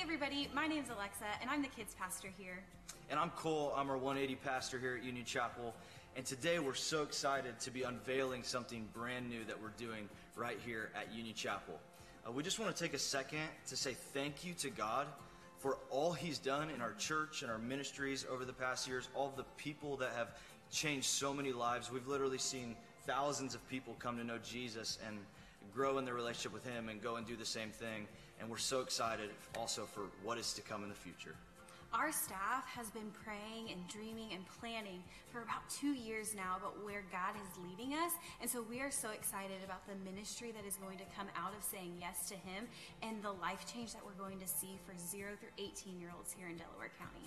Hey everybody, my name's Alexa and I'm the kids pastor here. And I'm Cole, I'm our 180 pastor here at Union Chapel. And today we're so excited to be unveiling something brand new that we're doing right here at Union Chapel. Uh, we just want to take a second to say thank you to God for all He's done in our church and our ministries over the past years, all the people that have changed so many lives. We've literally seen thousands of people come to know Jesus and grow in their relationship with Him and go and do the same thing. And we're so excited also for what is to come in the future. Our staff has been praying and dreaming and planning for about two years now about where God is leading us. And so we are so excited about the ministry that is going to come out of saying yes to Him and the life change that we're going to see for zero through 18 year olds here in Delaware County.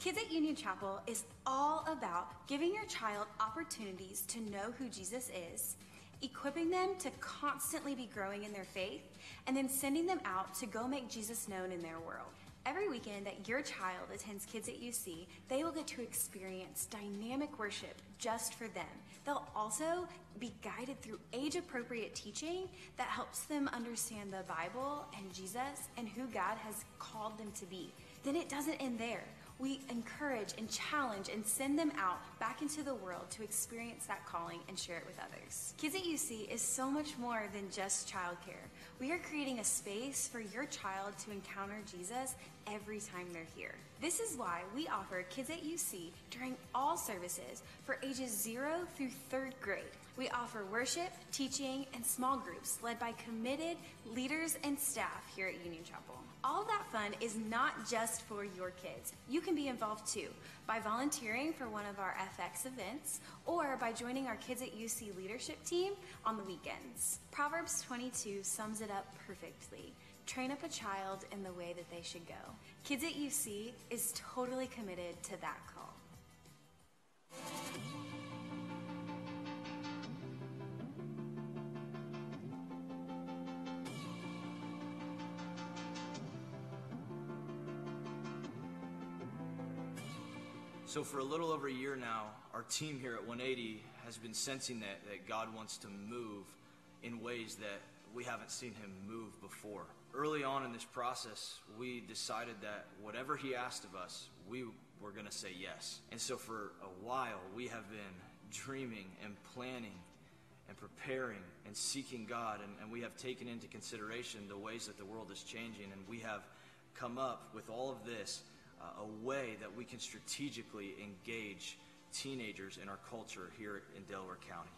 Kids at Union Chapel is all about giving your child opportunities to know who Jesus is, equipping them to constantly be growing in their faith, and then sending them out to go make Jesus known in their world. Every weekend that your child attends Kids at UC, they will get to experience dynamic worship just for them. They'll also be guided through age appropriate teaching that helps them understand the Bible and Jesus and who God has called them to be. Then it doesn't end there we encourage and challenge and send them out back into the world to experience that calling and share it with others. Kids at UC is so much more than just childcare. We are creating a space for your child to encounter Jesus every time they're here. This is why we offer Kids at UC during all services for ages 0 through 3rd grade. We offer worship, teaching, and small groups led by committed leaders and staff here at Union Chapel. All that fun is not just for your kids. You can be involved too by volunteering for one of our FX events or by joining our Kids at UC leadership team on the weekends. Proverbs 22 sums it up perfectly. Train up a child in the way that they should go. Kids at UC is totally committed to that call. So, for a little over a year now, our team here at 180 has been sensing that, that God wants to move in ways that we haven't seen Him move before. Early on in this process, we decided that whatever He asked of us, we were going to say yes. And so, for a while, we have been dreaming and planning and preparing and seeking God, and, and we have taken into consideration the ways that the world is changing, and we have come up with all of this uh, a way that we can strategically engage teenagers in our culture here in Delaware County.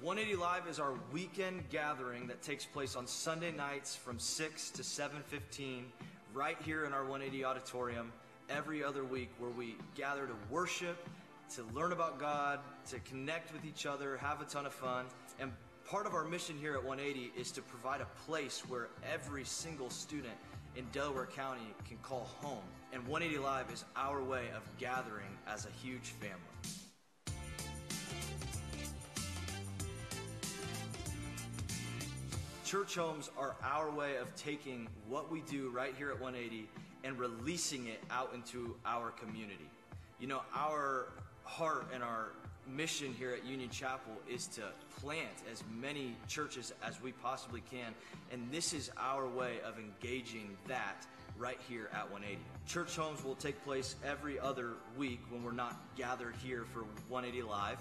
One eighty Live is our weekend gathering that takes place on Sunday nights from six to seven fifteen, right here in our 180 auditorium every other week where we gather to worship, to learn about God, to connect with each other, have a ton of fun. And part of our mission here at 180 is to provide a place where every single student in Delaware County can call home. And 180 Live is our way of gathering as a huge family. Church homes are our way of taking what we do right here at 180 and releasing it out into our community. You know, our heart and our mission here at Union Chapel is to plant as many churches as we possibly can, and this is our way of engaging that right here at 180. Church homes will take place every other week when we're not gathered here for 180 Live.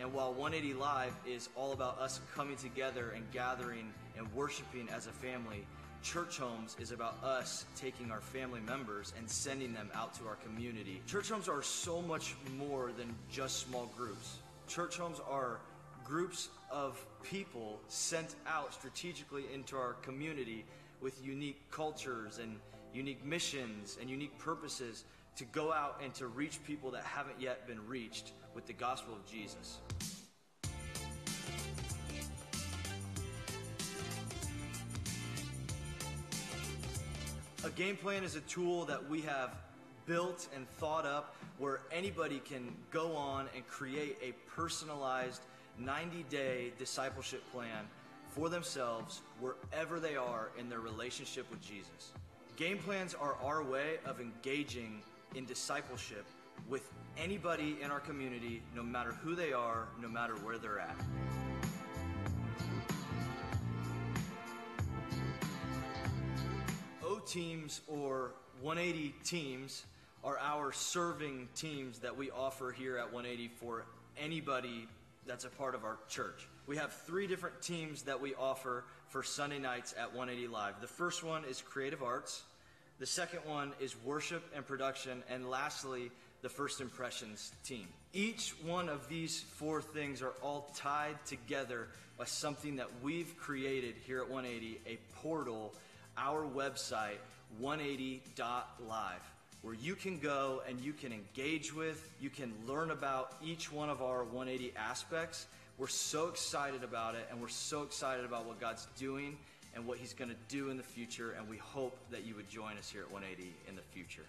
And while 180 Live is all about us coming together and gathering and worshiping as a family, Church Homes is about us taking our family members and sending them out to our community. Church Homes are so much more than just small groups. Church Homes are groups of people sent out strategically into our community with unique cultures and unique missions and unique purposes to go out and to reach people that haven't yet been reached with the gospel of Jesus. A game plan is a tool that we have built and thought up where anybody can go on and create a personalized 90 day discipleship plan for themselves wherever they are in their relationship with Jesus. Game plans are our way of engaging in discipleship with anybody in our community, no matter who they are, no matter where they're at. Teams or 180 teams are our serving teams that we offer here at 180 for anybody that's a part of our church. We have three different teams that we offer for Sunday nights at 180 Live. The first one is creative arts, the second one is worship and production, and lastly, the first impressions team. Each one of these four things are all tied together by something that we've created here at 180 a portal, our website, 180.live where you can go and you can engage with, you can learn about each one of our 180 aspects. We're so excited about it, and we're so excited about what God's doing and what He's going to do in the future, and we hope that you would join us here at 180 in the future.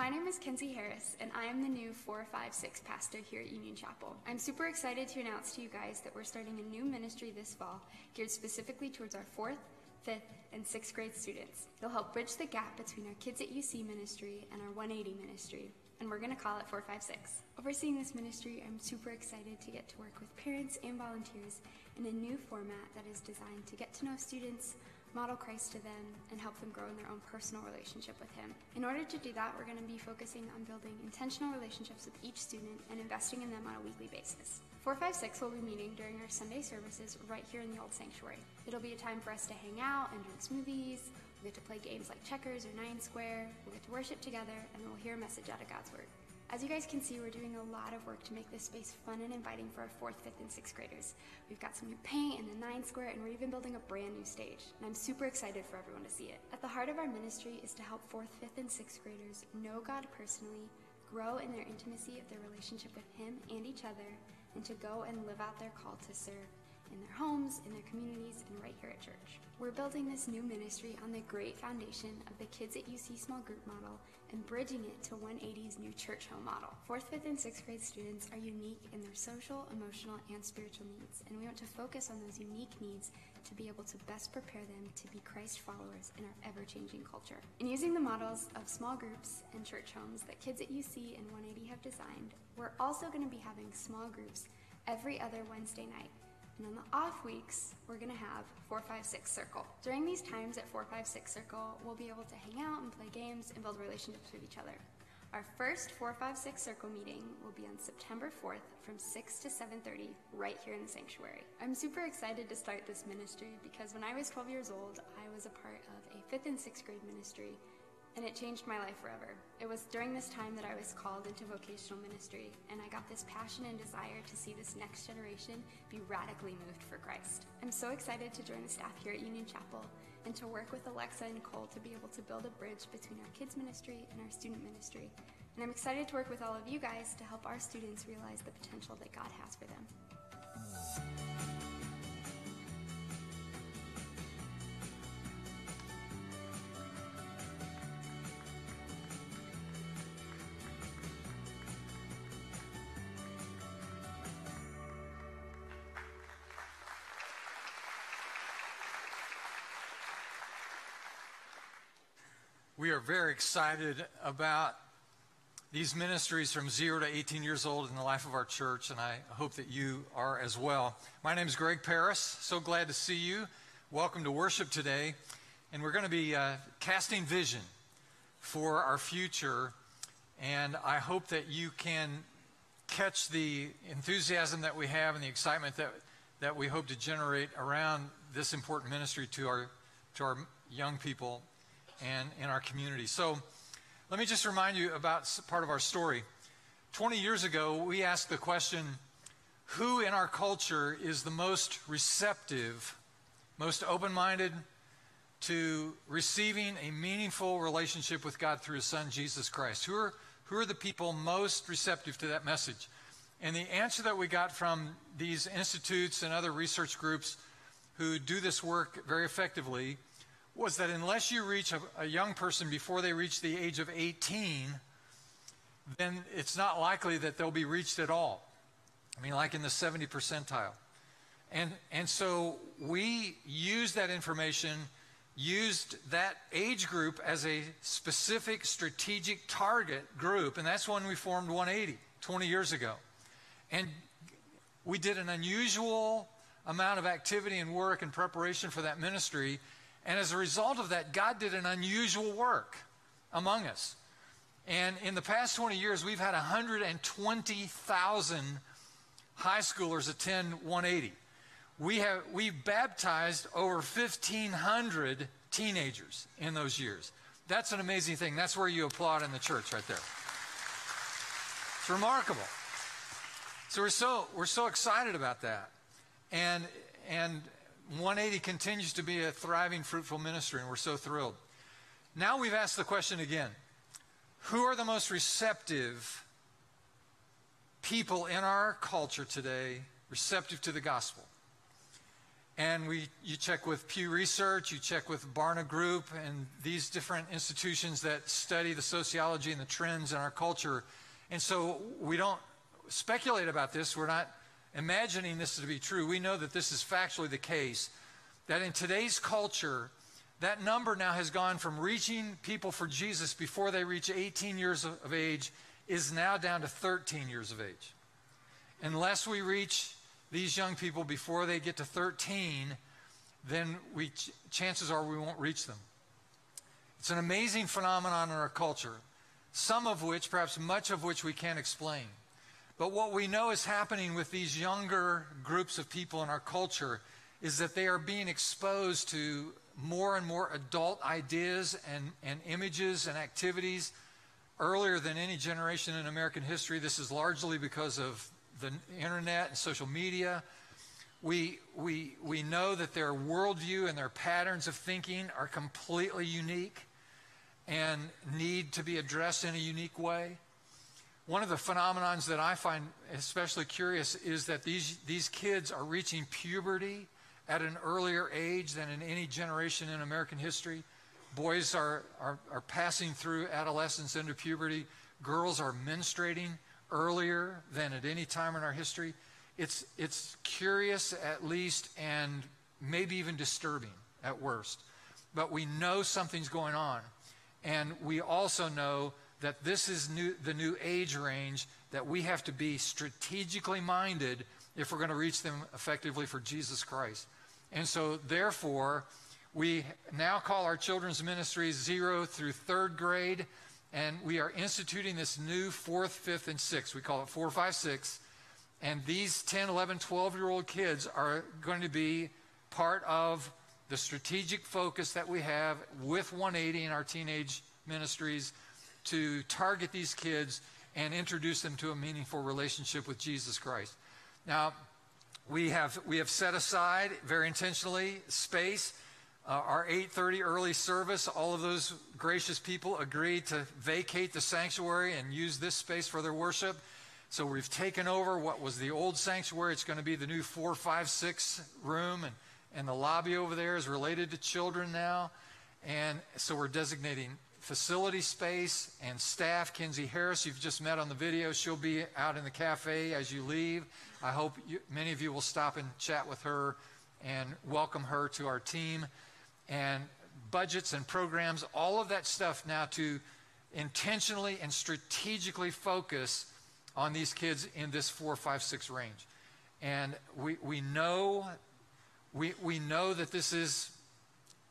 My name is Kenzie Harris, and I am the new 456 pastor here at Union Chapel. I'm super excited to announce to you guys that we're starting a new ministry this fall geared specifically towards our fourth, fifth, and sixth grade students. It'll help bridge the gap between our Kids at UC ministry and our 180 ministry, and we're going to call it 456. Overseeing this ministry, I'm super excited to get to work with parents and volunteers in a new format that is designed to get to know students model Christ to them, and help them grow in their own personal relationship with Him. In order to do that, we're going to be focusing on building intentional relationships with each student and investing in them on a weekly basis. 456 will be meeting during our Sunday services right here in the old sanctuary. It'll be a time for us to hang out and drink smoothies. We'll get to play games like checkers or nine square. We'll get to worship together, and we'll hear a message out of God's Word. As you guys can see, we're doing a lot of work to make this space fun and inviting for our fourth, fifth, and sixth graders. We've got some new paint and a nine square, and we're even building a brand new stage. And I'm super excited for everyone to see it. At the heart of our ministry is to help fourth, fifth, and sixth graders know God personally, grow in their intimacy of their relationship with Him and each other, and to go and live out their call to serve in their homes, in their communities, and right here at church. We're building this new ministry on the great foundation of the Kids at UC small group model and bridging it to 180's new church home model. Fourth, fifth, and sixth grade students are unique in their social, emotional, and spiritual needs, and we want to focus on those unique needs to be able to best prepare them to be Christ followers in our ever changing culture. In using the models of small groups and church homes that kids at UC and 180 have designed, we're also going to be having small groups every other Wednesday night and on the off weeks, we're to have 456 Circle. During these times at 456 Circle, we'll be able to hang out and play games and build relationships with each other. Our first 456 Circle meeting will be on September 4th from 6 to 7:30 right here in the sanctuary. I'm super excited to start this ministry because when I was 12 years old, I was a part of a 5th and 6th grade ministry and it changed my life forever. It was during this time that I was called into vocational ministry, and I got this passion and desire to see this next generation be radically moved for Christ. I'm so excited to join the staff here at Union Chapel and to work with Alexa and Cole to be able to build a bridge between our kids' ministry and our student ministry. And I'm excited to work with all of you guys to help our students realize the potential that God has for them. We are very excited about these ministries from zero to 18 years old in the life of our church, and I hope that you are as well. My name is Greg Paris. So glad to see you. Welcome to worship today. And we're going to be uh, casting vision for our future, and I hope that you can catch the enthusiasm that we have and the excitement that, that we hope to generate around this important ministry to our, to our young people and in our community. So let me just remind you about part of our story. 20 years ago, we asked the question who in our culture is the most receptive, most open minded to receiving a meaningful relationship with God through His Son, Jesus Christ? Who are, who are the people most receptive to that message? And the answer that we got from these institutes and other research groups who do this work very effectively was that unless you reach a, a young person before they reach the age of 18, then it's not likely that they'll be reached at all. I mean, like in the 70 percentile. And, and so we used that information, used that age group as a specific strategic target group, and that's when we formed 180 20 years ago. And we did an unusual amount of activity and work and preparation for that ministry. And as a result of that, God did an unusual work among us. And in the past 20 years, we've had 120,000 high schoolers attend 180. We have we baptized over 1,500 teenagers in those years. That's an amazing thing. That's where you applaud in the church right there. It's remarkable. So we're so we're so excited about that, and and 180 continues to be a thriving, fruitful ministry, and we're so thrilled. Now we've asked the question again: Who are the most receptive people in our culture today, receptive to the gospel? And we, you check with Pew Research, you check with Barna Group, and these different institutions that study the sociology and the trends in our culture. And so we don't speculate about this. We're not imagining this to be true. We know that this is factually the case. That in today's culture, that number now has gone from reaching people for Jesus before they reach 18 years of age is now down to 13 years of age. Unless we reach these young people before they get to 13, then we, chances are we won't reach them. It's an amazing phenomenon in our culture, some of which, perhaps much of which, we can't explain. But what we know is happening with these younger groups of people in our culture is that they are being exposed to more and more adult ideas and, and images and activities earlier than any generation in American history. This is largely because of the internet and social media. We, we, we know that their worldview and their patterns of thinking are completely unique and need to be addressed in a unique way. One of the phenomenons that I find especially curious is that these, these kids are reaching puberty at an earlier age than in any generation in American history. Boys are, are, are passing through adolescence into puberty. Girls are menstruating earlier than at any time in our history. It's, it's curious, at least, and maybe even disturbing at worst. But we know something's going on. And we also know that this is new, the new age range that we have to be strategically minded if we're going to reach them effectively for Jesus Christ. And so, therefore, we now call our children's ministries zero through third grade and we are instituting this new fourth, fifth, and sixth. We call it four, five, six. And these 10, 11, 12 year old kids are going to be part of the strategic focus that we have with 180 in our teenage ministries to target these kids and introduce them to a meaningful relationship with Jesus Christ. Now, we have, we have set aside very intentionally space uh, our 8:30 early service, all of those gracious people agreed to vacate the sanctuary and use this space for their worship. So we've taken over what was the old sanctuary. It's going to be the new 456 room, and, and the lobby over there is related to children now. And so we're designating facility space and staff. Kinsey Harris, you've just met on the video. She'll be out in the cafe as you leave. I hope you, many of you will stop and chat with her and welcome her to our team and budgets and programs, all of that stuff now to intentionally and strategically focus on these kids in this four, five, six range. And we, we know we, we know that this is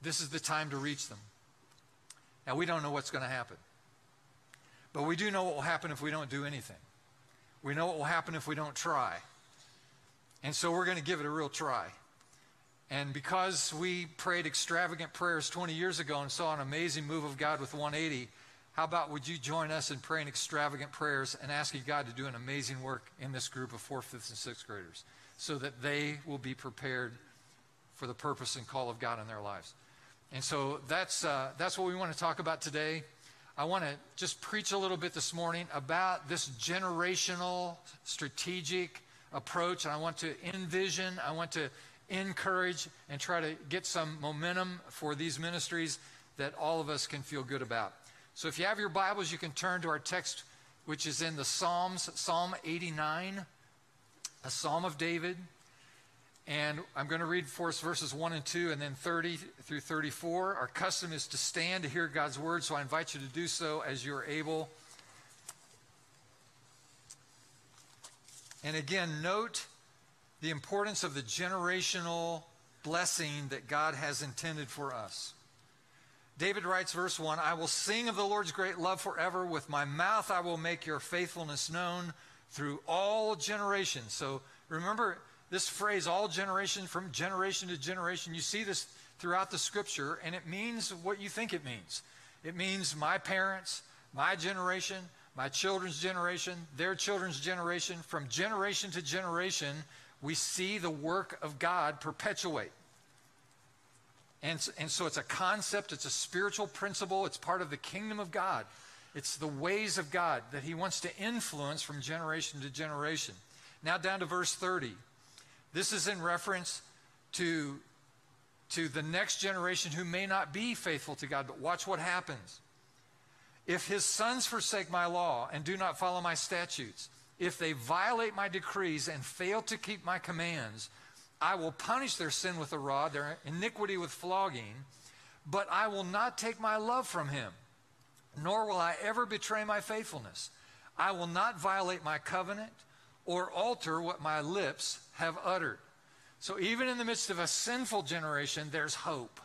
this is the time to reach them. Now we don't know what's going to happen. But we do know what will happen if we don't do anything. We know what will happen if we don't try. And so we're going to give it a real try. And because we prayed extravagant prayers 20 years ago and saw an amazing move of God with 180, how about would you join us in praying extravagant prayers and asking God to do an amazing work in this group of fourth, fifth, and sixth graders so that they will be prepared for the purpose and call of God in their lives? And so that's, uh, that's what we want to talk about today. I want to just preach a little bit this morning about this generational strategic approach. And I want to envision, I want to encourage, and try to get some momentum for these ministries that all of us can feel good about. So if you have your Bibles, you can turn to our text, which is in the Psalms, Psalm 89, a Psalm of David. And I'm going to read for us verses 1 and 2 and then 30 through 34. Our custom is to stand to hear God's word, so I invite you to do so as you're able. And again, note the importance of the generational blessing that God has intended for us. David writes, verse 1 I will sing of the Lord's great love forever. With my mouth I will make your faithfulness known through all generations. So remember, this phrase, all generation, from generation to generation, you see this throughout the scripture, and it means what you think it means. It means my parents, my generation, my children's generation, their children's generation. From generation to generation, we see the work of God perpetuate. And, and so it's a concept, it's a spiritual principle, it's part of the kingdom of God. It's the ways of God that He wants to influence from generation to generation. Now, down to verse 30. This is in reference to, to the next generation who may not be faithful to God, but watch what happens. If his sons forsake my law and do not follow my statutes, if they violate my decrees and fail to keep my commands, I will punish their sin with a rod, their iniquity with flogging, but I will not take my love from him, nor will I ever betray my faithfulness. I will not violate my covenant or alter what my lips have uttered. So even in the midst of a sinful generation, there's hope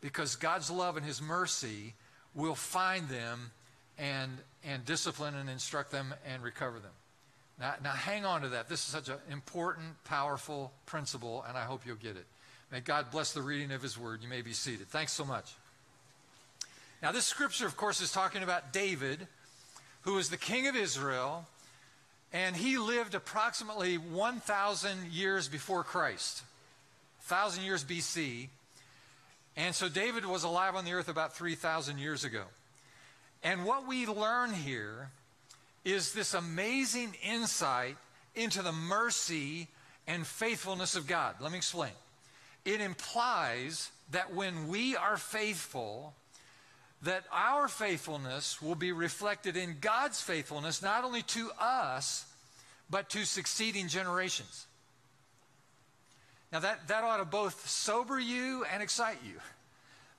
because God's love and his mercy will find them and, and discipline and instruct them and recover them. Now, now hang on to that. This is such an important, powerful principle, and I hope you'll get it. May God bless the reading of his word. You may be seated. Thanks so much. Now, this scripture, of course, is talking about David, who was the king of Israel and he lived approximately 1,000 years before Christ, 1,000 years BC. And so David was alive on the earth about 3,000 years ago. And what we learn here is this amazing insight into the mercy and faithfulness of God. Let me explain. It implies that when we are faithful, that our faithfulness will be reflected in God's faithfulness, not only to us, but to succeeding generations. Now, that, that ought to both sober you and excite you.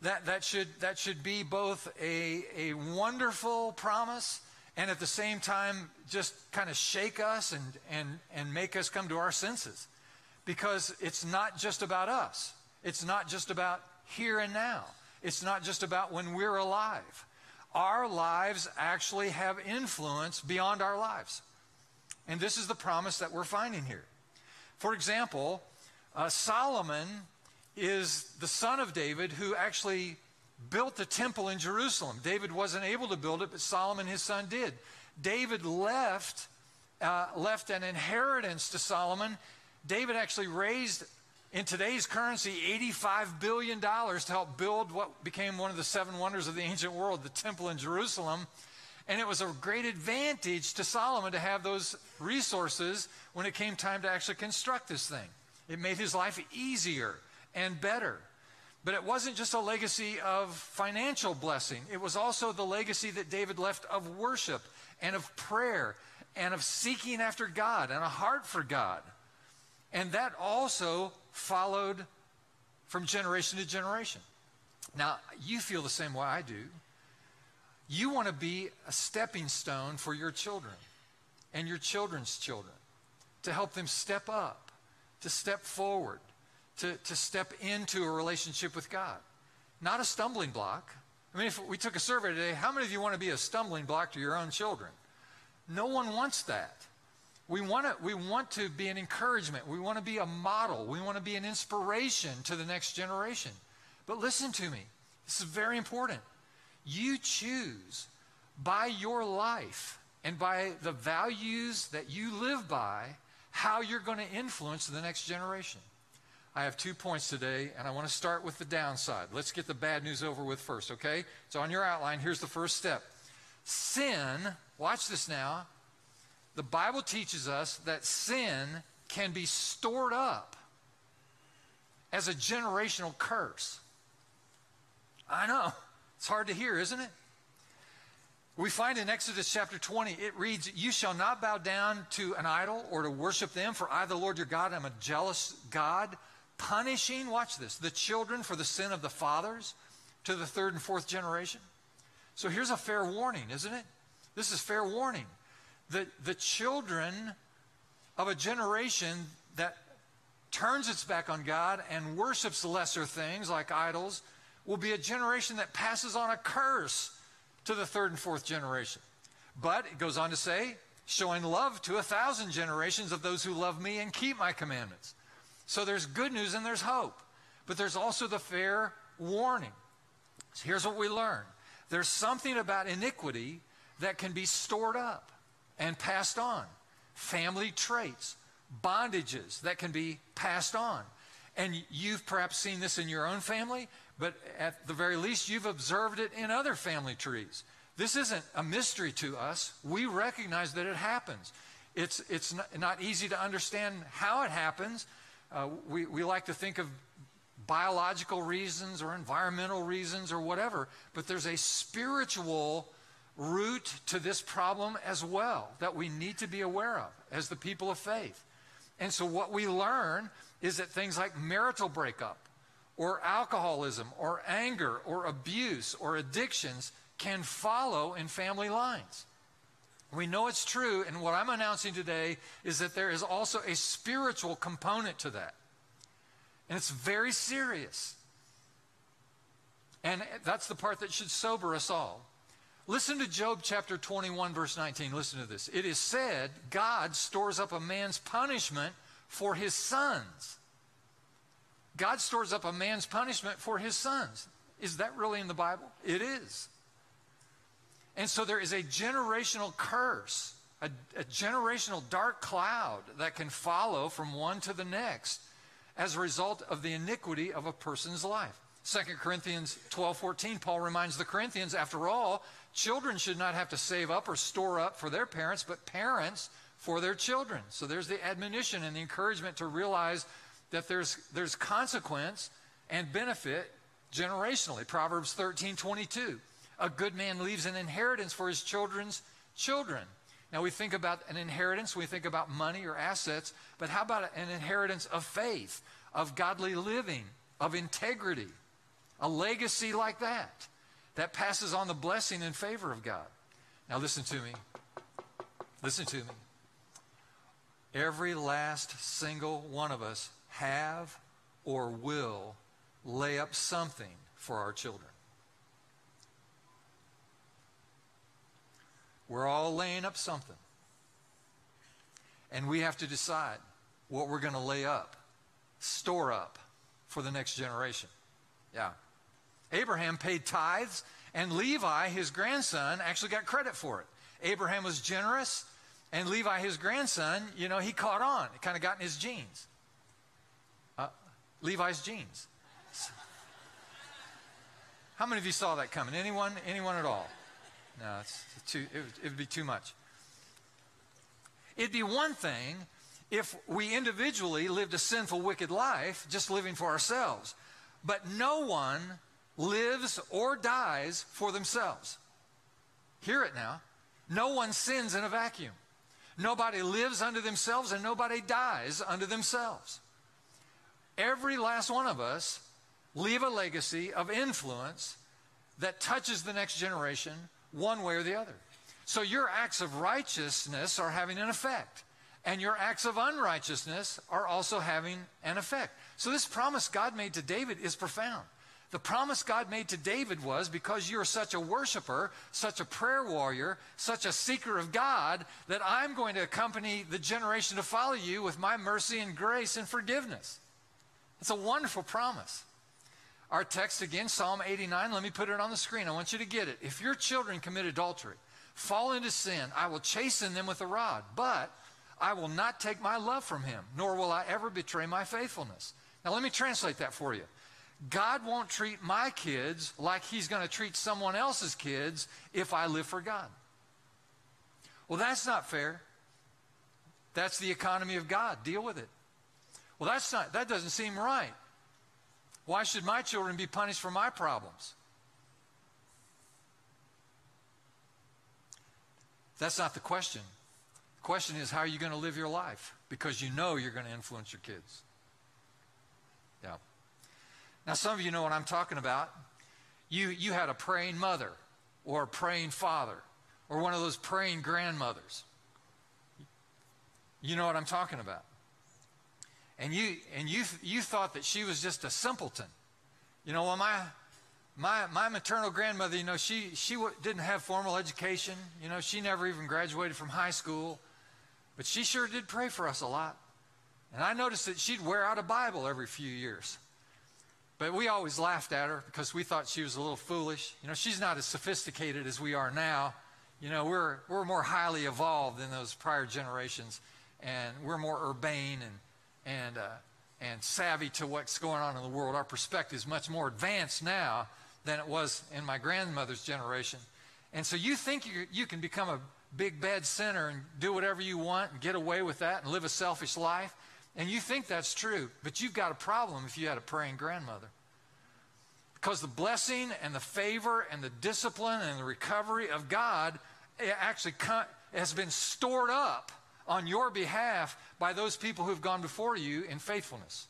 That, that, should, that should be both a, a wonderful promise and at the same time just kind of shake us and, and, and make us come to our senses. Because it's not just about us, it's not just about here and now. It's not just about when we're alive. Our lives actually have influence beyond our lives. And this is the promise that we're finding here. For example, uh, Solomon is the son of David who actually built the temple in Jerusalem. David wasn't able to build it, but Solomon, his son, did. David left, uh, left an inheritance to Solomon. David actually raised in today's currency, $85 billion to help build what became one of the seven wonders of the ancient world, the temple in Jerusalem. And it was a great advantage to Solomon to have those resources when it came time to actually construct this thing. It made his life easier and better. But it wasn't just a legacy of financial blessing, it was also the legacy that David left of worship and of prayer and of seeking after God and a heart for God. And that also followed from generation to generation. Now, you feel the same way I do. You want to be a stepping stone for your children and your children's children to help them step up, to step forward, to, to step into a relationship with God. Not a stumbling block. I mean, if we took a survey today, how many of you want to be a stumbling block to your own children? No one wants that. We want, to, we want to be an encouragement. We want to be a model. We want to be an inspiration to the next generation. But listen to me. This is very important. You choose by your life and by the values that you live by how you're going to influence the next generation. I have two points today, and I want to start with the downside. Let's get the bad news over with first, okay? So, on your outline, here's the first step sin, watch this now, the Bible teaches us that sin can be stored up as a generational curse. I know. It's hard to hear, isn't it? We find in Exodus chapter 20, it reads, You shall not bow down to an idol or to worship them, for I, the Lord your God, am a jealous God, punishing, watch this, the children for the sin of the fathers to the third and fourth generation. So here's a fair warning, isn't it? This is fair warning. The, the children of a generation that turns its back on God and worships lesser things like idols will be a generation that passes on a curse to the third and fourth generation. But it goes on to say, showing love to a thousand generations of those who love me and keep my commandments. So there's good news and there's hope. But there's also the fair warning. So here's what we learn there's something about iniquity that can be stored up and passed on. Family traits, bondages that can be passed on. And you've perhaps seen this in your own family, but at the very least, you've observed it in other family trees. This isn't a mystery to us. We recognize that it happens. It's, it's not, easy to understand how it happens. Uh, we, we like to think of biological reasons or environmental reasons or whatever, but there's a spiritual root to this problem as well that we need to be aware of as the people of faith. And so, what we learn is that things like marital breakup, or alcoholism, or anger, or abuse, or addictions can follow in family lines. We know it's true, and what I'm announcing today is that there is also a spiritual component to that. And it's very serious. And that's the part that should sober us all. Listen to Job chapter 21, verse 19. Listen to this. It is said, God stores up a man's punishment for his sons. God stores up a man's punishment for his sons. Is that really in the Bible? It is. And so there is a generational curse, a, a, generational dark cloud that can follow from one to the next as a result of the iniquity of a person's life. 2 Corinthians 12 14, Paul reminds the Corinthians, after all, children should not have to save up or store up for their parents, but parents for their children. So there's the admonition and the encouragement to realize that there's, there's consequence and benefit generationally. Proverbs 13 22. A good man leaves an inheritance for his children's children. Now, we think about an inheritance, we think about money or assets, but how about an inheritance of faith, of godly living, of integrity? A legacy like that, that passes on the blessing and favor of God. Now, listen to me. Listen to me. Every last single one of us have or will lay up something for our children. We're all laying up something. And we have to decide what we're going to lay up, store up for the next generation. Yeah. Abraham paid tithes, and Levi, his grandson, actually got credit for it. Abraham was generous, and Levi, his grandson, you know, he caught on. It kind of got in his genes. Uh, Levi's genes. How many of you saw that coming? Anyone? Anyone at all? No, it's too, it, it would be too much. It'd be one thing if we individually lived a sinful, wicked life, just living for ourselves. But no one lives or dies for themselves. Hear it now. No one sins in a vacuum. Nobody lives unto themselves and nobody dies unto themselves. Every last one of us leave a legacy of influence that touches the next generation one way or the other. So your acts of righteousness are having an effect, and your acts of unrighteousness are also having an effect. So this promise God made to David is profound. The promise God made to David was because you're such a worshiper, such a prayer warrior, such a seeker of God, that I'm going to accompany the generation to follow you with my mercy and grace and forgiveness. It's a wonderful promise. Our text again, Psalm 89, let me put it on the screen. I want you to get it. If your children commit adultery, fall into sin, I will chasten them with a rod, but I will not take my love from him, nor will I ever betray my faithfulness. Now, let me translate that for you. God won't treat my kids like He's going to treat someone else's kids if I live for God. Well, that's not fair. That's the economy of God. Deal with it. Well, that's not, that doesn't seem right. Why should my children be punished for my problems? That's not the question. The question is, how are you going to live your life? Because you know you're going to influence your kids. Now, some of you know what I'm talking about. You, you had a praying mother or a praying father or one of those praying grandmothers. You know what I'm talking about. And you, and you, you thought that she was just a simpleton. You know, well, my, my, my maternal grandmother, you know, she, she didn't have formal education. You know, she never even graduated from high school. But she sure did pray for us a lot. And I noticed that she'd wear out a Bible every few years. But we always laughed at her because we thought she was a little foolish. You know, she's not as sophisticated as we are now. You know, we're, we're more highly evolved than those prior generations, and we're more urbane and, and, uh, and savvy to what's going on in the world. Our perspective is much more advanced now than it was in my grandmother's generation. And so you think you, you can become a big bad sinner and do whatever you want and get away with that and live a selfish life. And you think that's true, but you've got a problem if you had a praying grandmother. Because the blessing and the favor and the discipline and the recovery of God actually has been stored up on your behalf by those people who've gone before you in faithfulness.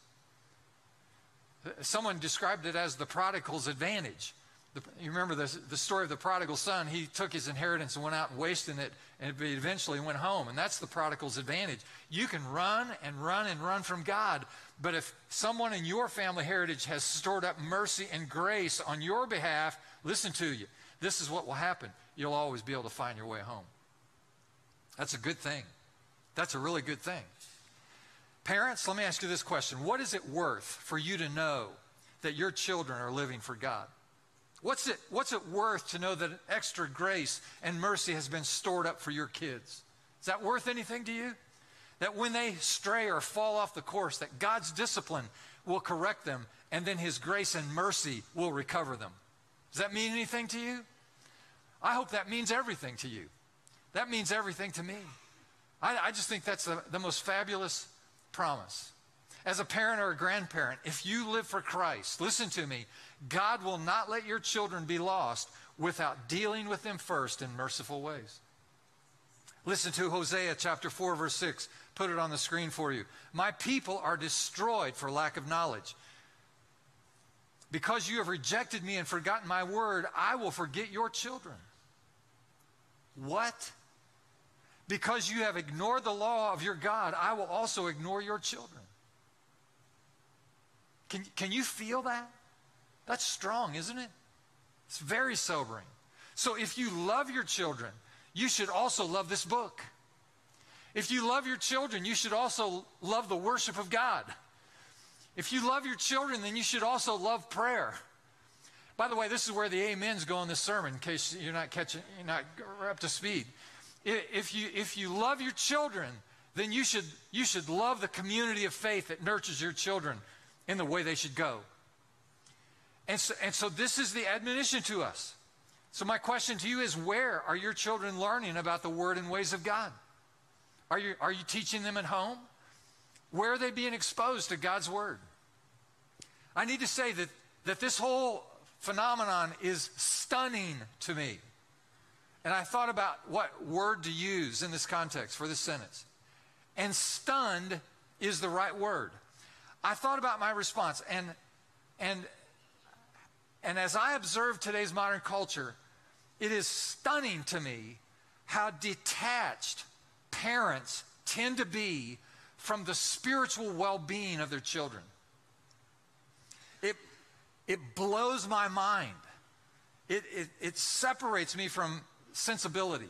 Someone described it as the prodigal's advantage. You remember the, the story of the prodigal son? He took his inheritance and went out and wasted it, and eventually went home. And that's the prodigal's advantage. You can run and run and run from God, but if someone in your family heritage has stored up mercy and grace on your behalf, listen to you. This is what will happen. You'll always be able to find your way home. That's a good thing. That's a really good thing. Parents, let me ask you this question What is it worth for you to know that your children are living for God? What's it, what's it worth to know that extra grace and mercy has been stored up for your kids? Is that worth anything to you? That when they stray or fall off the course, that God's discipline will correct them and then his grace and mercy will recover them. Does that mean anything to you? I hope that means everything to you. That means everything to me. I, I just think that's the, the most fabulous promise. As a parent or a grandparent, if you live for Christ, listen to me, God will not let your children be lost without dealing with them first in merciful ways. Listen to Hosea chapter 4, verse 6. Put it on the screen for you. My people are destroyed for lack of knowledge. Because you have rejected me and forgotten my word, I will forget your children. What? Because you have ignored the law of your God, I will also ignore your children. Can, can you feel that? That's strong, isn't it? It's very sobering. So if you love your children, you should also love this book. If you love your children, you should also love the worship of God. If you love your children, then you should also love prayer. By the way, this is where the amens go in this sermon, in case you're not catching, you're not up to speed. If you, if you love your children, then you should, you should love the community of faith that nurtures your children in the way they should go. And so, and so this is the admonition to us. So my question to you is where are your children learning about the word and ways of God? Are you, are you teaching them at home? Where are they being exposed to God's word? I need to say that, that this whole phenomenon is stunning to me. And I thought about what word to use in this context for this sentence. And stunned is the right word. I thought about my response and and and as I observe today's modern culture, it is stunning to me how detached parents tend to be from the spiritual well-being of their children. It it blows my mind. It, it, it separates me from sensibility.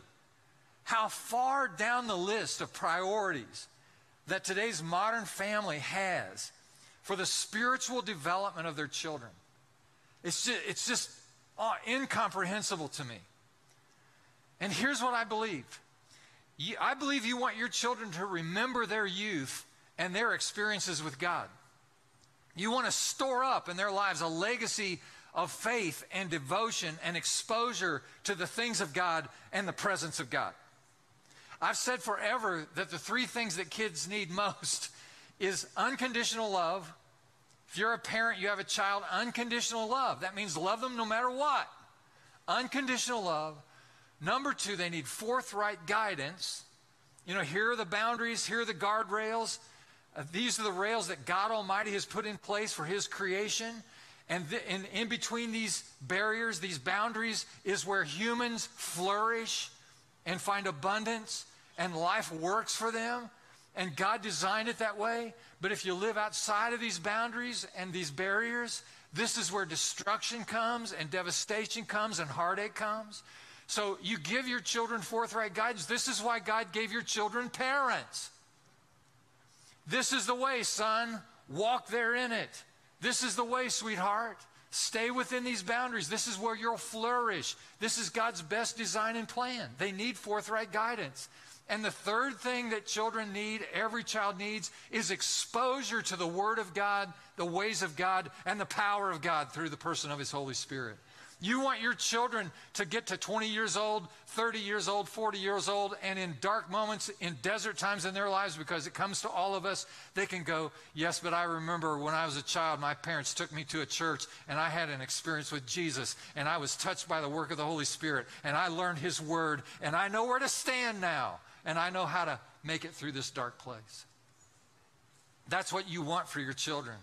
How far down the list of priorities that today's modern family has for the spiritual development of their children. It's just, it's just uh, incomprehensible to me. And here's what I believe I believe you want your children to remember their youth and their experiences with God. You want to store up in their lives a legacy of faith and devotion and exposure to the things of God and the presence of God. I've said forever that the three things that kids need most is unconditional love. If you're a parent, you have a child, unconditional love. That means love them no matter what. Unconditional love. Number two, they need forthright guidance. You know, here are the boundaries, here are the guardrails. Uh, these are the rails that God Almighty has put in place for His creation. And, th- and in between these barriers, these boundaries, is where humans flourish and find abundance and life works for them. And God designed it that way. But if you live outside of these boundaries and these barriers, this is where destruction comes and devastation comes and heartache comes. So you give your children forthright guidance. This is why God gave your children parents. This is the way, son. Walk there in it. This is the way, sweetheart. Stay within these boundaries. This is where you'll flourish. This is God's best design and plan. They need forthright guidance. And the third thing that children need, every child needs, is exposure to the Word of God, the ways of God, and the power of God through the person of His Holy Spirit. You want your children to get to 20 years old, 30 years old, 40 years old, and in dark moments, in desert times in their lives, because it comes to all of us, they can go, Yes, but I remember when I was a child, my parents took me to a church, and I had an experience with Jesus, and I was touched by the work of the Holy Spirit, and I learned His Word, and I know where to stand now, and I know how to make it through this dark place. That's what you want for your children.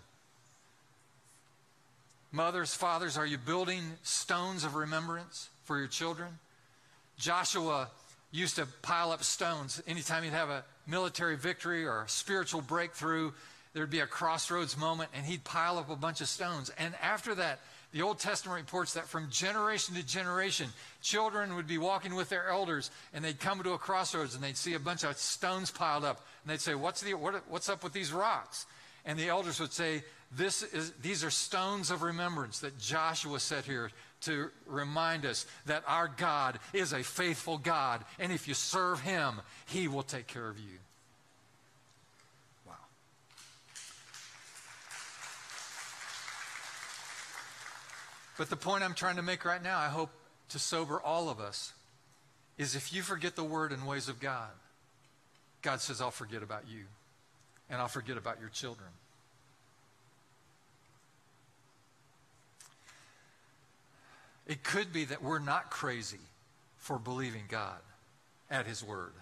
Mothers, fathers, are you building stones of remembrance for your children? Joshua used to pile up stones. Anytime he'd have a military victory or a spiritual breakthrough, there'd be a crossroads moment, and he'd pile up a bunch of stones. And after that, the Old Testament reports that from generation to generation, children would be walking with their elders, and they'd come to a crossroads, and they'd see a bunch of stones piled up, and they'd say, "What's the what, what's up with these rocks?" And the elders would say, this is, these are stones of remembrance that Joshua set here to remind us that our God is a faithful God, and if you serve Him, He will take care of you. Wow. But the point I'm trying to make right now, I hope to sober all of us, is if you forget the word and ways of God, God says, I'll forget about you, and I'll forget about your children. It could be that we're not crazy for believing God at His Word.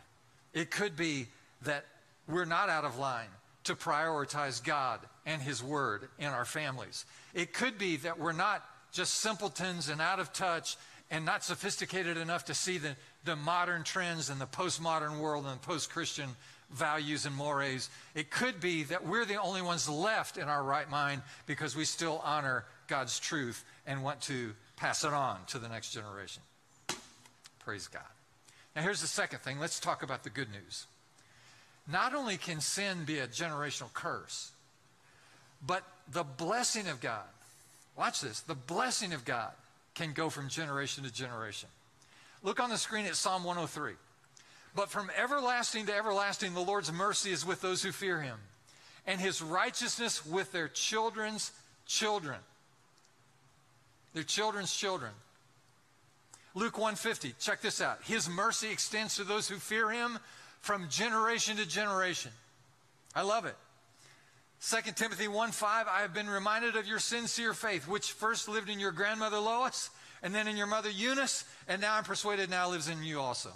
It could be that we're not out of line to prioritize God and His Word in our families. It could be that we're not just simpletons and out of touch and not sophisticated enough to see the, the modern trends and the postmodern world and post Christian values and mores. It could be that we're the only ones left in our right mind because we still honor God's truth and want to pass it on to the next generation. Praise God. Now, here's the second thing. Let's talk about the good news. Not only can sin be a generational curse, but the blessing of God, watch this, the blessing of God can go from generation to generation. Look on the screen at Psalm 103. But from everlasting to everlasting, the Lord's mercy is with those who fear him, and his righteousness with their children's children their children's children. Luke 150, check this out. His mercy extends to those who fear him from generation to generation. I love it. 2 Timothy 1 5, I have been reminded of your sincere faith, which first lived in your grandmother Lois, and then in your mother Eunice, and now I'm persuaded now lives in you also.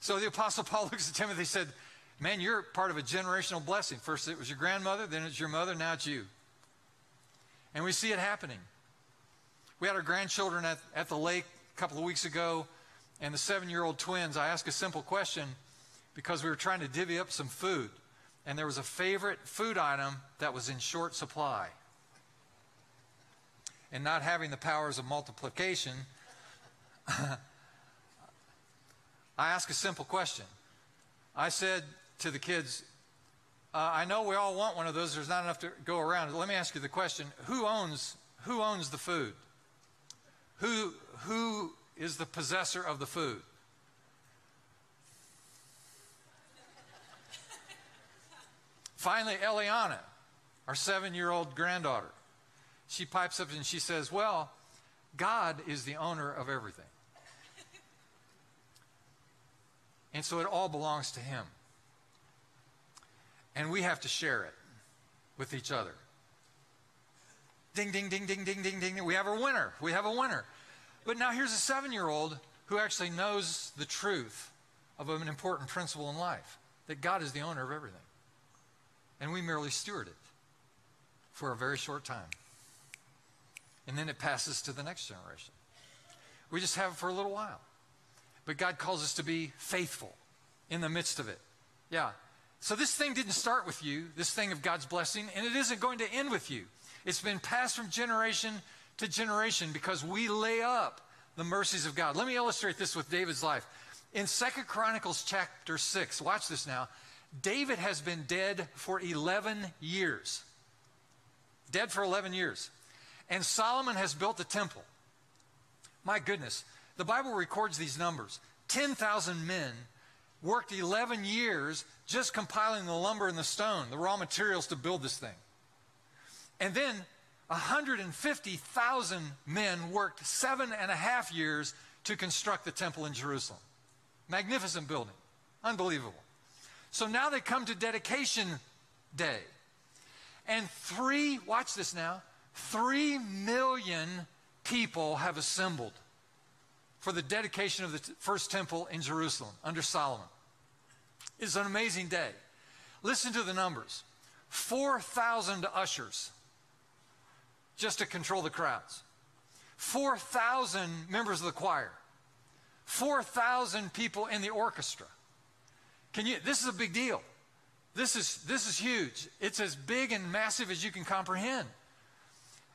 So the Apostle Paul looks at Timothy and said, Man, you're part of a generational blessing. First it was your grandmother, then it's your mother, now it's you. And we see it happening. We had our grandchildren at, at the lake a couple of weeks ago, and the seven year old twins. I asked a simple question because we were trying to divvy up some food, and there was a favorite food item that was in short supply. And not having the powers of multiplication, I asked a simple question. I said to the kids, uh, I know we all want one of those. There's not enough to go around. Let me ask you the question: Who owns who owns the food? Who, who is the possessor of the food? Finally, Eliana. our seven year old granddaughter. She pipes up and she says, Well, God is the owner of everything. And so it all belongs to Him. And we have to share it with each other. Ding, ding, ding, ding, ding, ding, ding. We have a winner. We have a winner. But now here's a seven year old who actually knows the truth of an important principle in life that God is the owner of everything. And we merely steward it for a very short time. And then it passes to the next generation. We just have it for a little while. But God calls us to be faithful in the midst of it. Yeah. So this thing didn't start with you, this thing of God's blessing, and it isn't going to end with you. It's been passed from generation to generation because we lay up the mercies of God. Let me illustrate this with David's life. In Second Chronicles chapter 6, watch this now. David has been dead for 11 years. Dead for 11 years. And Solomon has built the temple. My goodness, the Bible records these numbers 10,000 men worked 11 years just compiling the lumber and the stone, the raw materials to build this thing. And then 150,000 men worked seven and a half years to construct the temple in Jerusalem. Magnificent building. Unbelievable. So now they come to dedication day. And three, watch this now, three million people have assembled for the dedication of the first temple in Jerusalem under Solomon. It's an amazing day. Listen to the numbers 4,000 ushers just to control the crowds, 4,000 members of the choir, 4,000 people in the orchestra. Can you, this is a big deal. This is, this is huge. It's as big and massive as you can comprehend.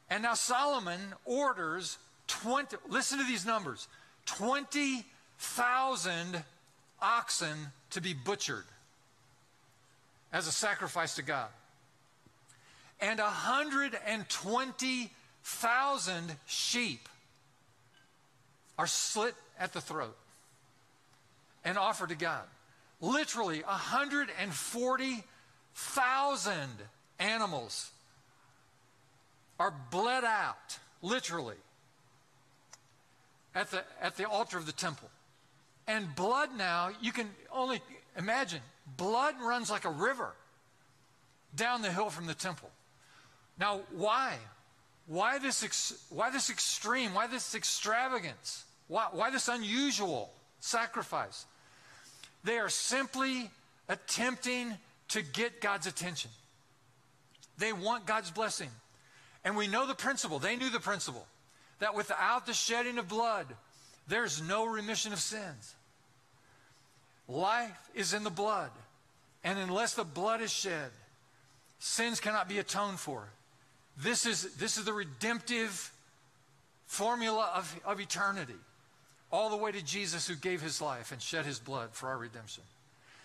And now Solomon orders 20, listen to these numbers 20,000 oxen to be butchered as a sacrifice to God. And 120,000 sheep are slit at the throat and offered to God. Literally, 140,000 animals are bled out, literally, at the, at the altar of the temple. And blood now, you can only imagine, blood runs like a river down the hill from the temple. Now, why? Why this, ex- why this extreme? Why this extravagance? Why, why this unusual sacrifice? They are simply attempting to get God's attention. They want God's blessing. And we know the principle, they knew the principle, that without the shedding of blood, there's no remission of sins. Life is in the blood. And unless the blood is shed, sins cannot be atoned for. This is, this is the redemptive formula of, of eternity, all the way to Jesus who gave his life and shed his blood for our redemption.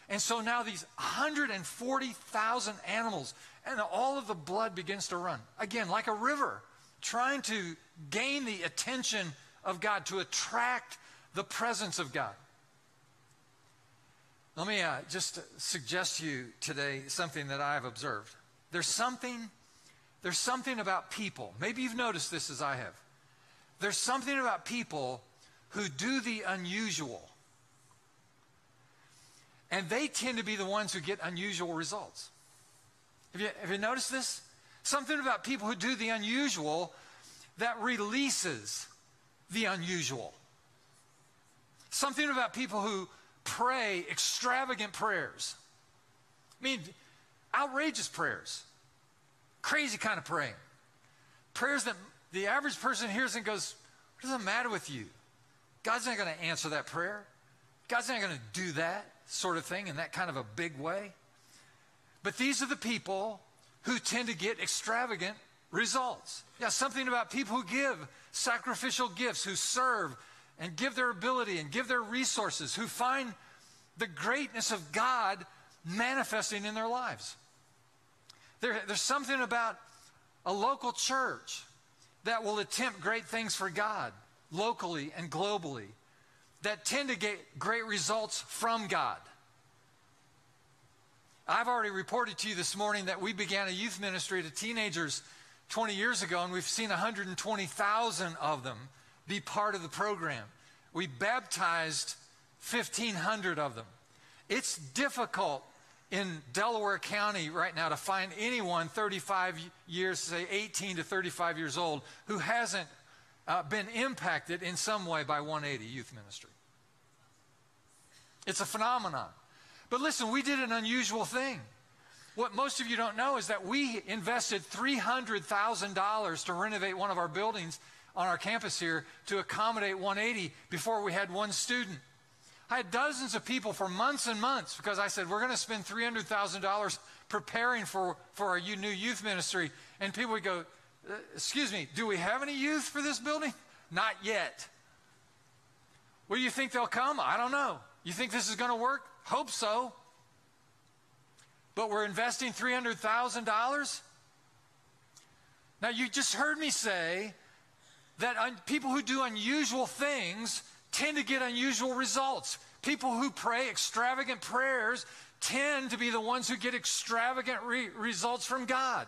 And so now these 140,000 animals, and all of the blood begins to run. Again, like a river, trying to gain the attention of God, to attract the presence of God. Let me uh, just suggest to you today something that I've observed. There's something, there's something about people. Maybe you've noticed this as I have. There's something about people who do the unusual. And they tend to be the ones who get unusual results. Have you, have you noticed this? Something about people who do the unusual that releases the unusual. Something about people who pray extravagant prayers. I mean, outrageous prayers, crazy kind of praying. Prayers that the average person hears and goes, What does it matter with you? God's not going to answer that prayer. God's not going to do that sort of thing in that kind of a big way. But these are the people who tend to get extravagant results. Yeah, something about people who give sacrificial gifts, who serve and give their ability and give their resources, who find the greatness of God manifesting in their lives. There, there's something about a local church that will attempt great things for God locally and globally that tend to get great results from God. I've already reported to you this morning that we began a youth ministry to teenagers 20 years ago, and we've seen 120,000 of them be part of the program. We baptized 1,500 of them. It's difficult in Delaware County right now to find anyone 35 years, say 18 to 35 years old, who hasn't uh, been impacted in some way by 180 Youth Ministry. It's a phenomenon. But listen, we did an unusual thing. What most of you don't know is that we invested $300,000 to renovate one of our buildings on our campus here to accommodate 180 before we had one student. I had dozens of people for months and months because I said, we're going to spend $300,000 preparing for, for our new youth ministry. And people would go, uh, excuse me, do we have any youth for this building? Not yet. Well, you think they'll come? I don't know. You think this is going to work? Hope so. But we're investing $300,000? Now, you just heard me say that un- people who do unusual things tend to get unusual results. People who pray extravagant prayers tend to be the ones who get extravagant re- results from God.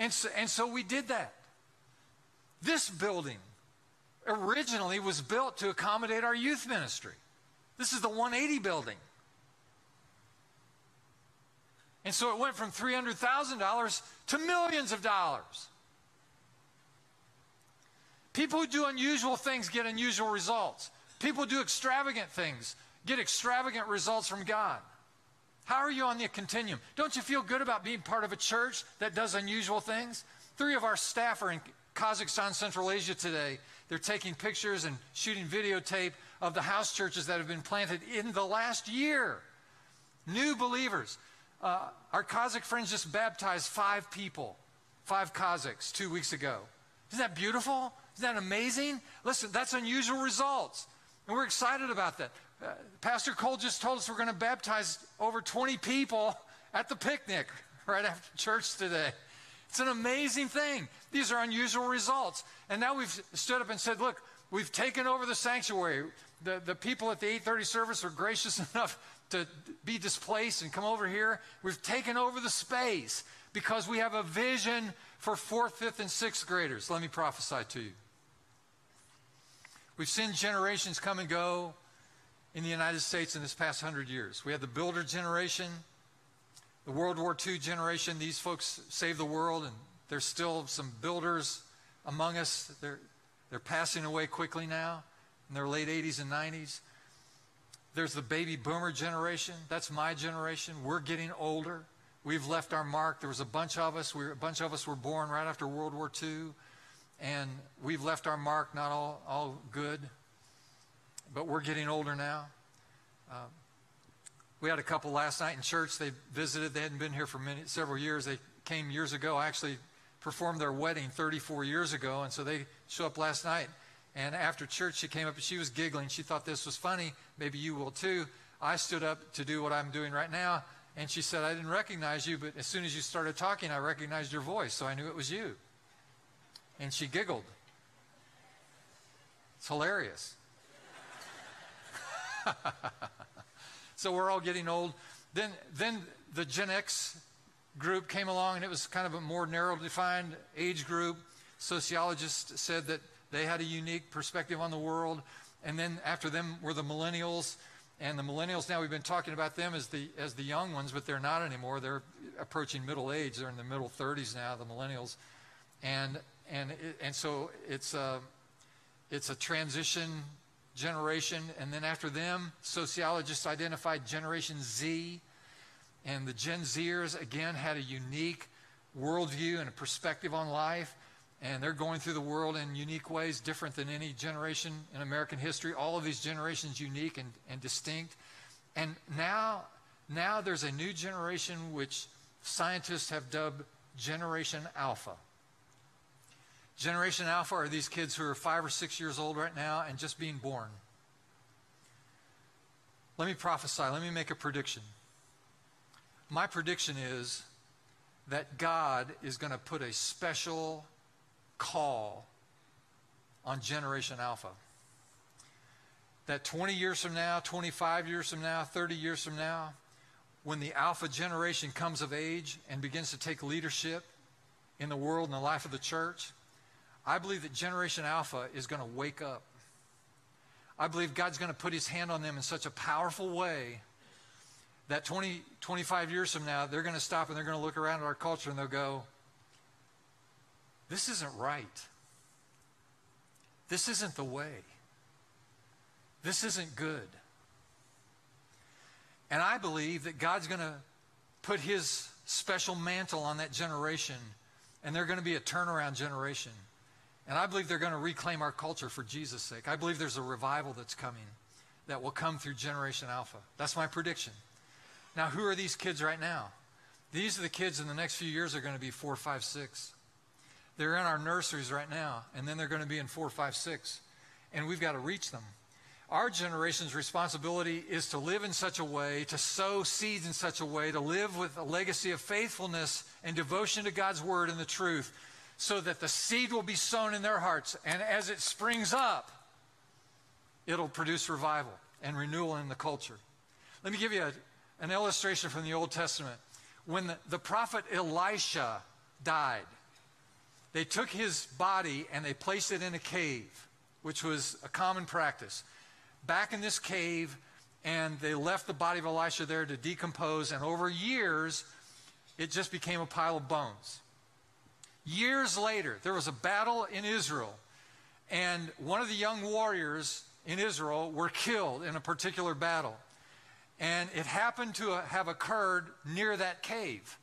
And so, and so we did that. This building originally was built to accommodate our youth ministry. This is the 180 building. And so it went from $300,000 to millions of dollars. People who do unusual things get unusual results. People who do extravagant things get extravagant results from God. How are you on the continuum? Don't you feel good about being part of a church that does unusual things? Three of our staff are in Kazakhstan, Central Asia today. They're taking pictures and shooting videotape of the house churches that have been planted in the last year. New believers. Uh, our Kazakh friends just baptized five people, five Kazakhs, two weeks ago. Isn't that beautiful? Isn't that amazing? Listen, that's unusual results. And we're excited about that. Uh, Pastor Cole just told us we're going to baptize over 20 people at the picnic right after church today. It's an amazing thing. These are unusual results. And now we've stood up and said, look, we've taken over the sanctuary. The, the people at the 830 service were gracious enough to be displaced and come over here. We've taken over the space because we have a vision for fourth, fifth, and sixth graders. Let me prophesy to you. We've seen generations come and go in the United States in this past hundred years. We had the builder generation, the World War II generation. These folks saved the world, and there's still some builders among us. They're, they're passing away quickly now in their late 80s and 90s. There's the baby boomer generation. That's my generation. We're getting older. We've left our mark. There was a bunch of us. We, a bunch of us were born right after World War II and we've left our mark not all, all good, but we're getting older now. Uh, we had a couple last night in church. They visited. They hadn't been here for many, several years. They came years ago. I actually performed their wedding 34 years ago, and so they show up last night. And after church, she came up and she was giggling. She thought this was funny. Maybe you will too. I stood up to do what I'm doing right now, and she said, I didn't recognize you, but as soon as you started talking, I recognized your voice, so I knew it was you and she giggled. It's hilarious. so we're all getting old. Then, then the Gen X group came along, and it was kind of a more narrow defined age group. Sociologists said that they had a unique perspective on the world. And then after them were the millennials. And the millennials now we've been talking about them as the as the young ones, but they're not anymore. They're approaching middle age. They're in the middle 30s now, the millennials. And and and so it's a it's a transition generation, and then after them, sociologists identified Generation Z, and the Gen Zers again had a unique worldview and a perspective on life, and they're going through the world in unique ways, different than any generation in American history. All of these generations unique and, and distinct, and now now there's a new generation which scientists have dubbed Generation Alpha. Generation Alpha are these kids who are five or six years old right now and just being born. Let me prophesy. Let me make a prediction. My prediction is that God is going to put a special call on Generation Alpha. That 20 years from now, 25 years from now, 30 years from now, when the Alpha generation comes of age and begins to take leadership in the world and the life of the church, I believe that Generation Alpha is going to wake up. I believe God's going to put his hand on them in such a powerful way that 20, 25 years from now, they're going to stop and they're going to look around at our culture and they'll go, This isn't right. This isn't the way. This isn't good. And I believe that God's going to put his special mantle on that generation, and they're going to be a turnaround generation. And I believe they're going to reclaim our culture for Jesus' sake. I believe there's a revival that's coming that will come through Generation Alpha. That's my prediction. Now, who are these kids right now? These are the kids in the next few years are going to be four, five, six. They're in our nurseries right now, and then they're going to be in four, five, six. And we've got to reach them. Our generation's responsibility is to live in such a way, to sow seeds in such a way, to live with a legacy of faithfulness and devotion to God's word and the truth, so that the seed will be sown in their hearts. And as it springs up, it'll produce revival and renewal in the culture. Let me give you a, an illustration from the Old Testament. When the, the prophet Elisha died, they took his body and they placed it in a cave, which was a common practice back in this cave, and they left the body of Elisha there to decompose, and over years, it just became a pile of bones. Years later, there was a battle in Israel, and one of the young warriors in Israel were killed in a particular battle. And it happened to have occurred near that cave.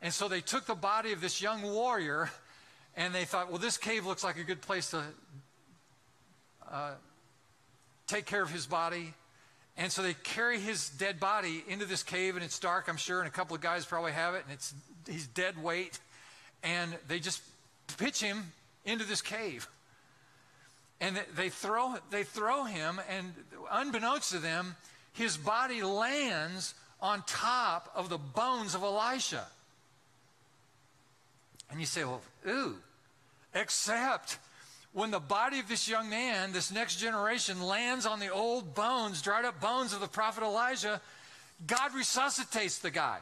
And so they took the body of this young warrior and they thought, well, this cave looks like a good place to uh, take care of his body. And so they carry his dead body into this cave, and it's dark, I'm sure, and a couple of guys probably have it, and it's he's dead weight. And they just pitch him into this cave. And they throw, they throw him, and unbeknownst to them, his body lands on top of the bones of Elisha. And you say, well, ooh, except when the body of this young man, this next generation, lands on the old bones, dried up bones of the prophet Elijah, God resuscitates the guy,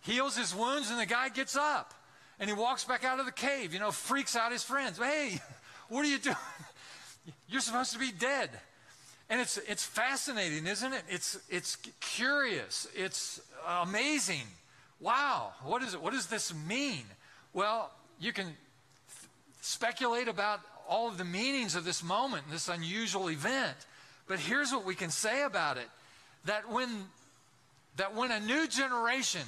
heals his wounds, and the guy gets up. And he walks back out of the cave, you know, freaks out his friends. Hey, what are you doing? You're supposed to be dead. And it's, it's fascinating, isn't it? It's, it's curious. It's amazing. Wow, what, is it, what does this mean? Well, you can speculate about all of the meanings of this moment, this unusual event. But here's what we can say about it that when, that when a new generation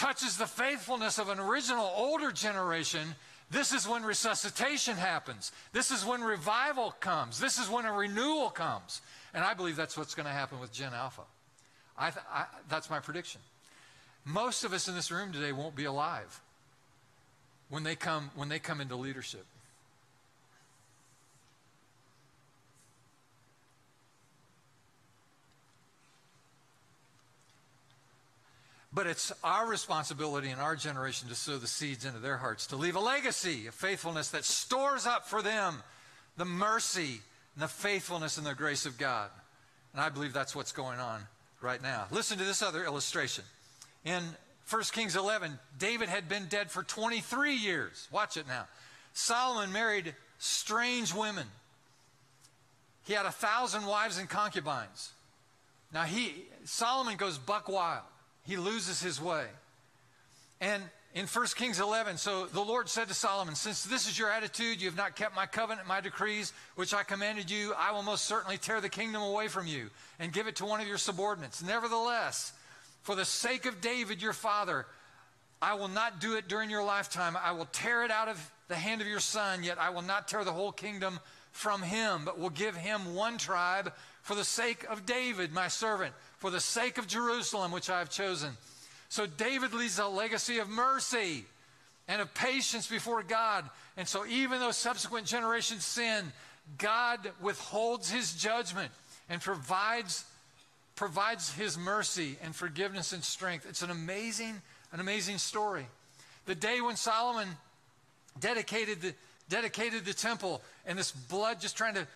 touches the faithfulness of an original older generation, this is when resuscitation happens. This is when revival comes. This is when a renewal comes. And I believe that's what's going to happen with Gen Alpha. I th- I, that's my prediction. Most of us in this room today won't be alive when they come, when they come into leadership. But it's our responsibility in our generation to sow the seeds into their hearts, to leave a legacy of faithfulness that stores up for them the mercy and the faithfulness and the grace of God. And I believe that's what's going on right now. Listen to this other illustration. In 1 Kings 11, David had been dead for 23 years. Watch it now. Solomon married strange women. He had a thousand wives and concubines. Now he Solomon goes buck wild. He loses his way. And in 1 Kings 11, so the Lord said to Solomon, Since this is your attitude, you have not kept my covenant, my decrees, which I commanded you, I will most certainly tear the kingdom away from you and give it to one of your subordinates. Nevertheless, for the sake of David, your father, I will not do it during your lifetime. I will tear it out of the hand of your son, yet I will not tear the whole kingdom from him, but will give him one tribe for the sake of David, my servant, for the sake of Jerusalem, which I have chosen. So David leaves a legacy of mercy and of patience before God. And so even though subsequent generations sin, God withholds his judgment and provides provides his mercy and forgiveness and strength. It's an amazing, an amazing story. The day when Solomon dedicated the, dedicated the temple and this blood just trying to,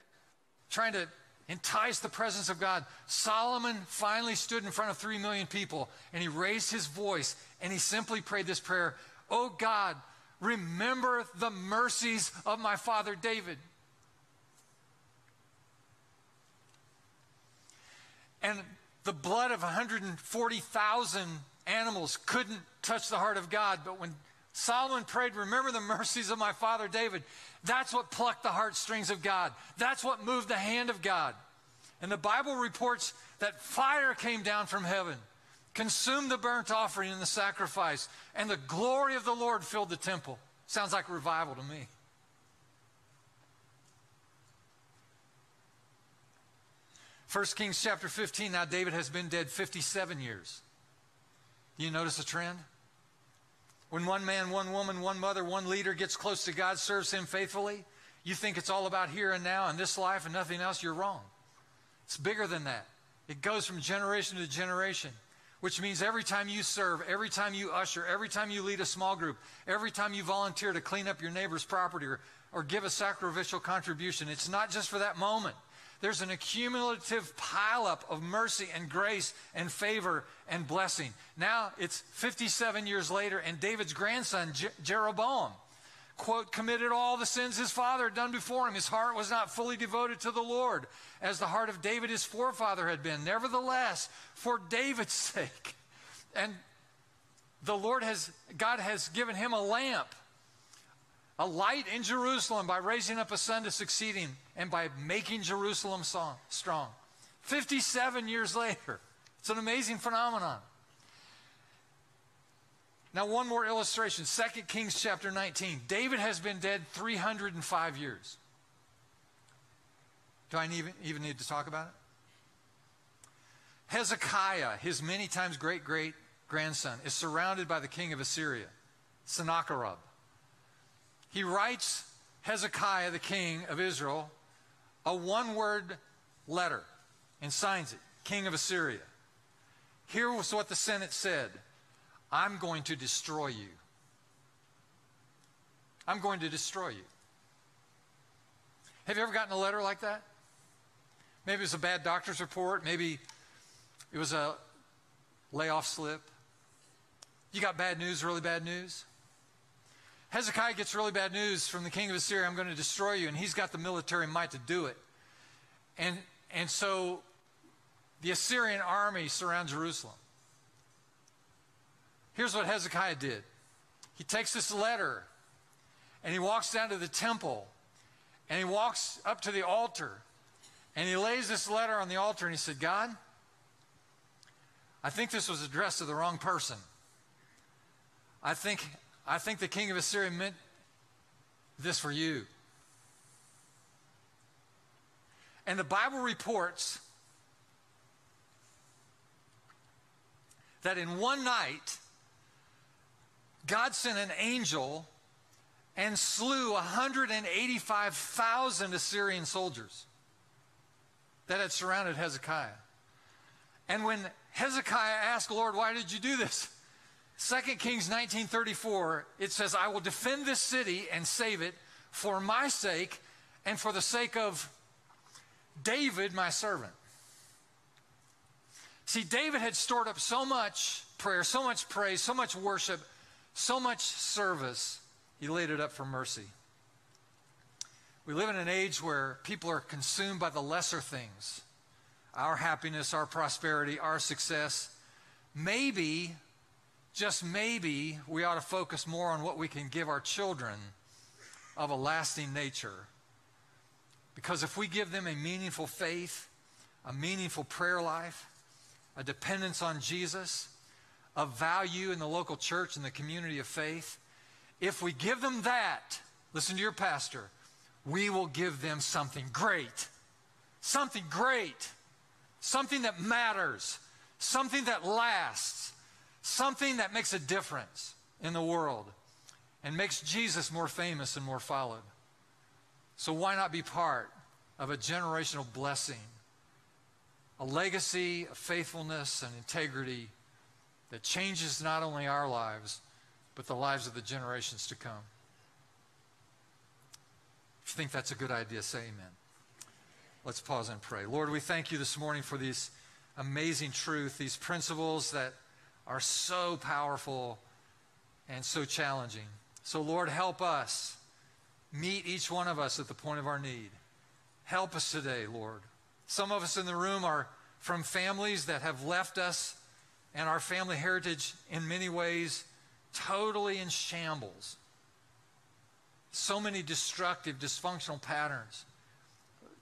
trying to entice the presence of God. Solomon finally stood in front of three million people and he raised his voice and he simply prayed this prayer Oh God, remember the mercies of my father David. And the blood of 140,000 animals couldn't touch the heart of God. But when Solomon prayed, Remember the mercies of my father David, that's what plucked the heartstrings of God. That's what moved the hand of God. And the Bible reports that fire came down from heaven, consumed the burnt offering and the sacrifice, and the glory of the Lord filled the temple. Sounds like revival to me. 1 Kings chapter 15, now David has been dead 57 years. Do you notice a trend? When one man, one woman, one mother, one leader gets close to God, serves Him faithfully, you think it's all about here and now and this life and nothing else, you're wrong. It's bigger than that. It goes from generation to generation, which means every time you serve, every time you usher, every time you lead a small group, every time you volunteer to clean up your neighbor's property or, or give a sacrificial contribution, it's not just for that moment there's an accumulative pileup of mercy and grace and favor and blessing. Now it's 57 years later, and David's grandson, Je- Jeroboam, quote, committed all the sins his father had done before him. His heart was not fully devoted to the Lord, as the heart of David, his forefather, had been. Nevertheless, for David's sake, and the Lord has, God has given him a lamp a light in Jerusalem by raising up a son to succeed him and by making Jerusalem strong. 57 years later. It's an amazing phenomenon. Now, one more illustration 2 Kings chapter 19. David has been dead 305 years. Do I even, even need to talk about it? Hezekiah, his many times great great grandson, is surrounded by the king of Assyria, Sennacherib he writes Hezekiah, the king of Israel, a one word letter and signs it King of Assyria. Here was what the Senate said I'm going to destroy you. I'm going to destroy you. Have you ever gotten a letter like that? Maybe it was a bad doctor's report. Maybe it was a layoff slip. You got bad news, really bad news. Hezekiah gets really bad news from the king of Assyria I'm going to destroy you, and he's got the military might to do it. And, and so the Assyrian army surrounds Jerusalem. Here's what Hezekiah did he takes this letter and he walks down to the temple and he walks up to the altar and he lays this letter on the altar and he said, God, I think this was addressed to the wrong person. I think I think the king of Assyria meant this for you. And the Bible reports that in one night, God sent an angel and slew 185,000 Assyrian soldiers that had surrounded Hezekiah. And when Hezekiah asked, Lord, why did you do this? 2 Kings 19:34 it says I will defend this city and save it for my sake and for the sake of David my servant. See David had stored up so much prayer, so much praise, so much worship, so much service. He laid it up for mercy. We live in an age where people are consumed by the lesser things. Our happiness, our prosperity, our success. Maybe just maybe we ought to focus more on what we can give our children of a lasting nature. Because if we give them a meaningful faith, a meaningful prayer life, a dependence on Jesus, a value in the local church and the community of faith, if we give them that, listen to your pastor, we will give them something great. Something great. Something that matters. Something that lasts something that makes a difference in the world and makes Jesus more famous and more followed. So, why not be part of a generational blessing, a legacy of faithfulness and integrity that changes not only our lives, but the lives of the generations to come? If you think that's a good idea, say amen. Let's pause and pray. Lord, we thank you this morning for these amazing truth, these principles that are so powerful and so challenging. So, Lord, help us meet each one of us at the point of our need. Help us today, Lord. Some of us in the room are from families that have left us and our family heritage in many ways totally in shambles. So many destructive, dysfunctional patterns.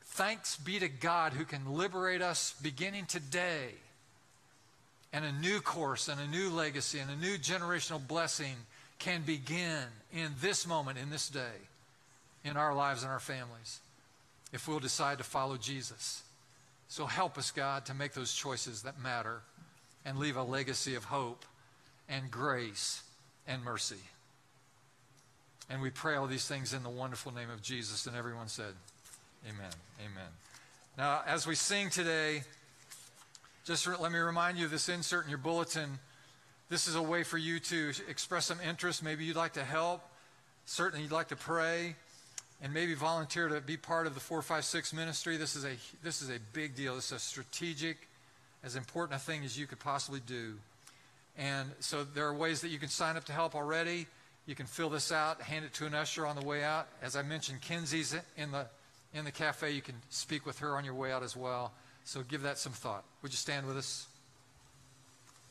Thanks be to God who can liberate us beginning today and a new course and a new legacy and a new generational blessing can begin in this moment, in this day, in our lives and our families, if we'll decide to follow Jesus. So help us, God, to make those choices that matter and leave a legacy of hope and grace and mercy. And we pray all these things in the wonderful name of Jesus. And everyone said, Amen. Amen. Now, as we sing today, just re- let me remind you of this insert in your bulletin. This is a way for you to express some interest. Maybe you'd like to help. Certainly, you'd like to pray and maybe volunteer to be part of the 456 ministry. This is a, this is a big deal. This is a strategic, as important a thing as you could possibly do. And so there are ways that you can sign up to help already. You can fill this out, hand it to an usher on the way out. As I mentioned, Kenzie's in the, in the cafe. You can speak with her on your way out as well. So give that some thought. Would you stand with us?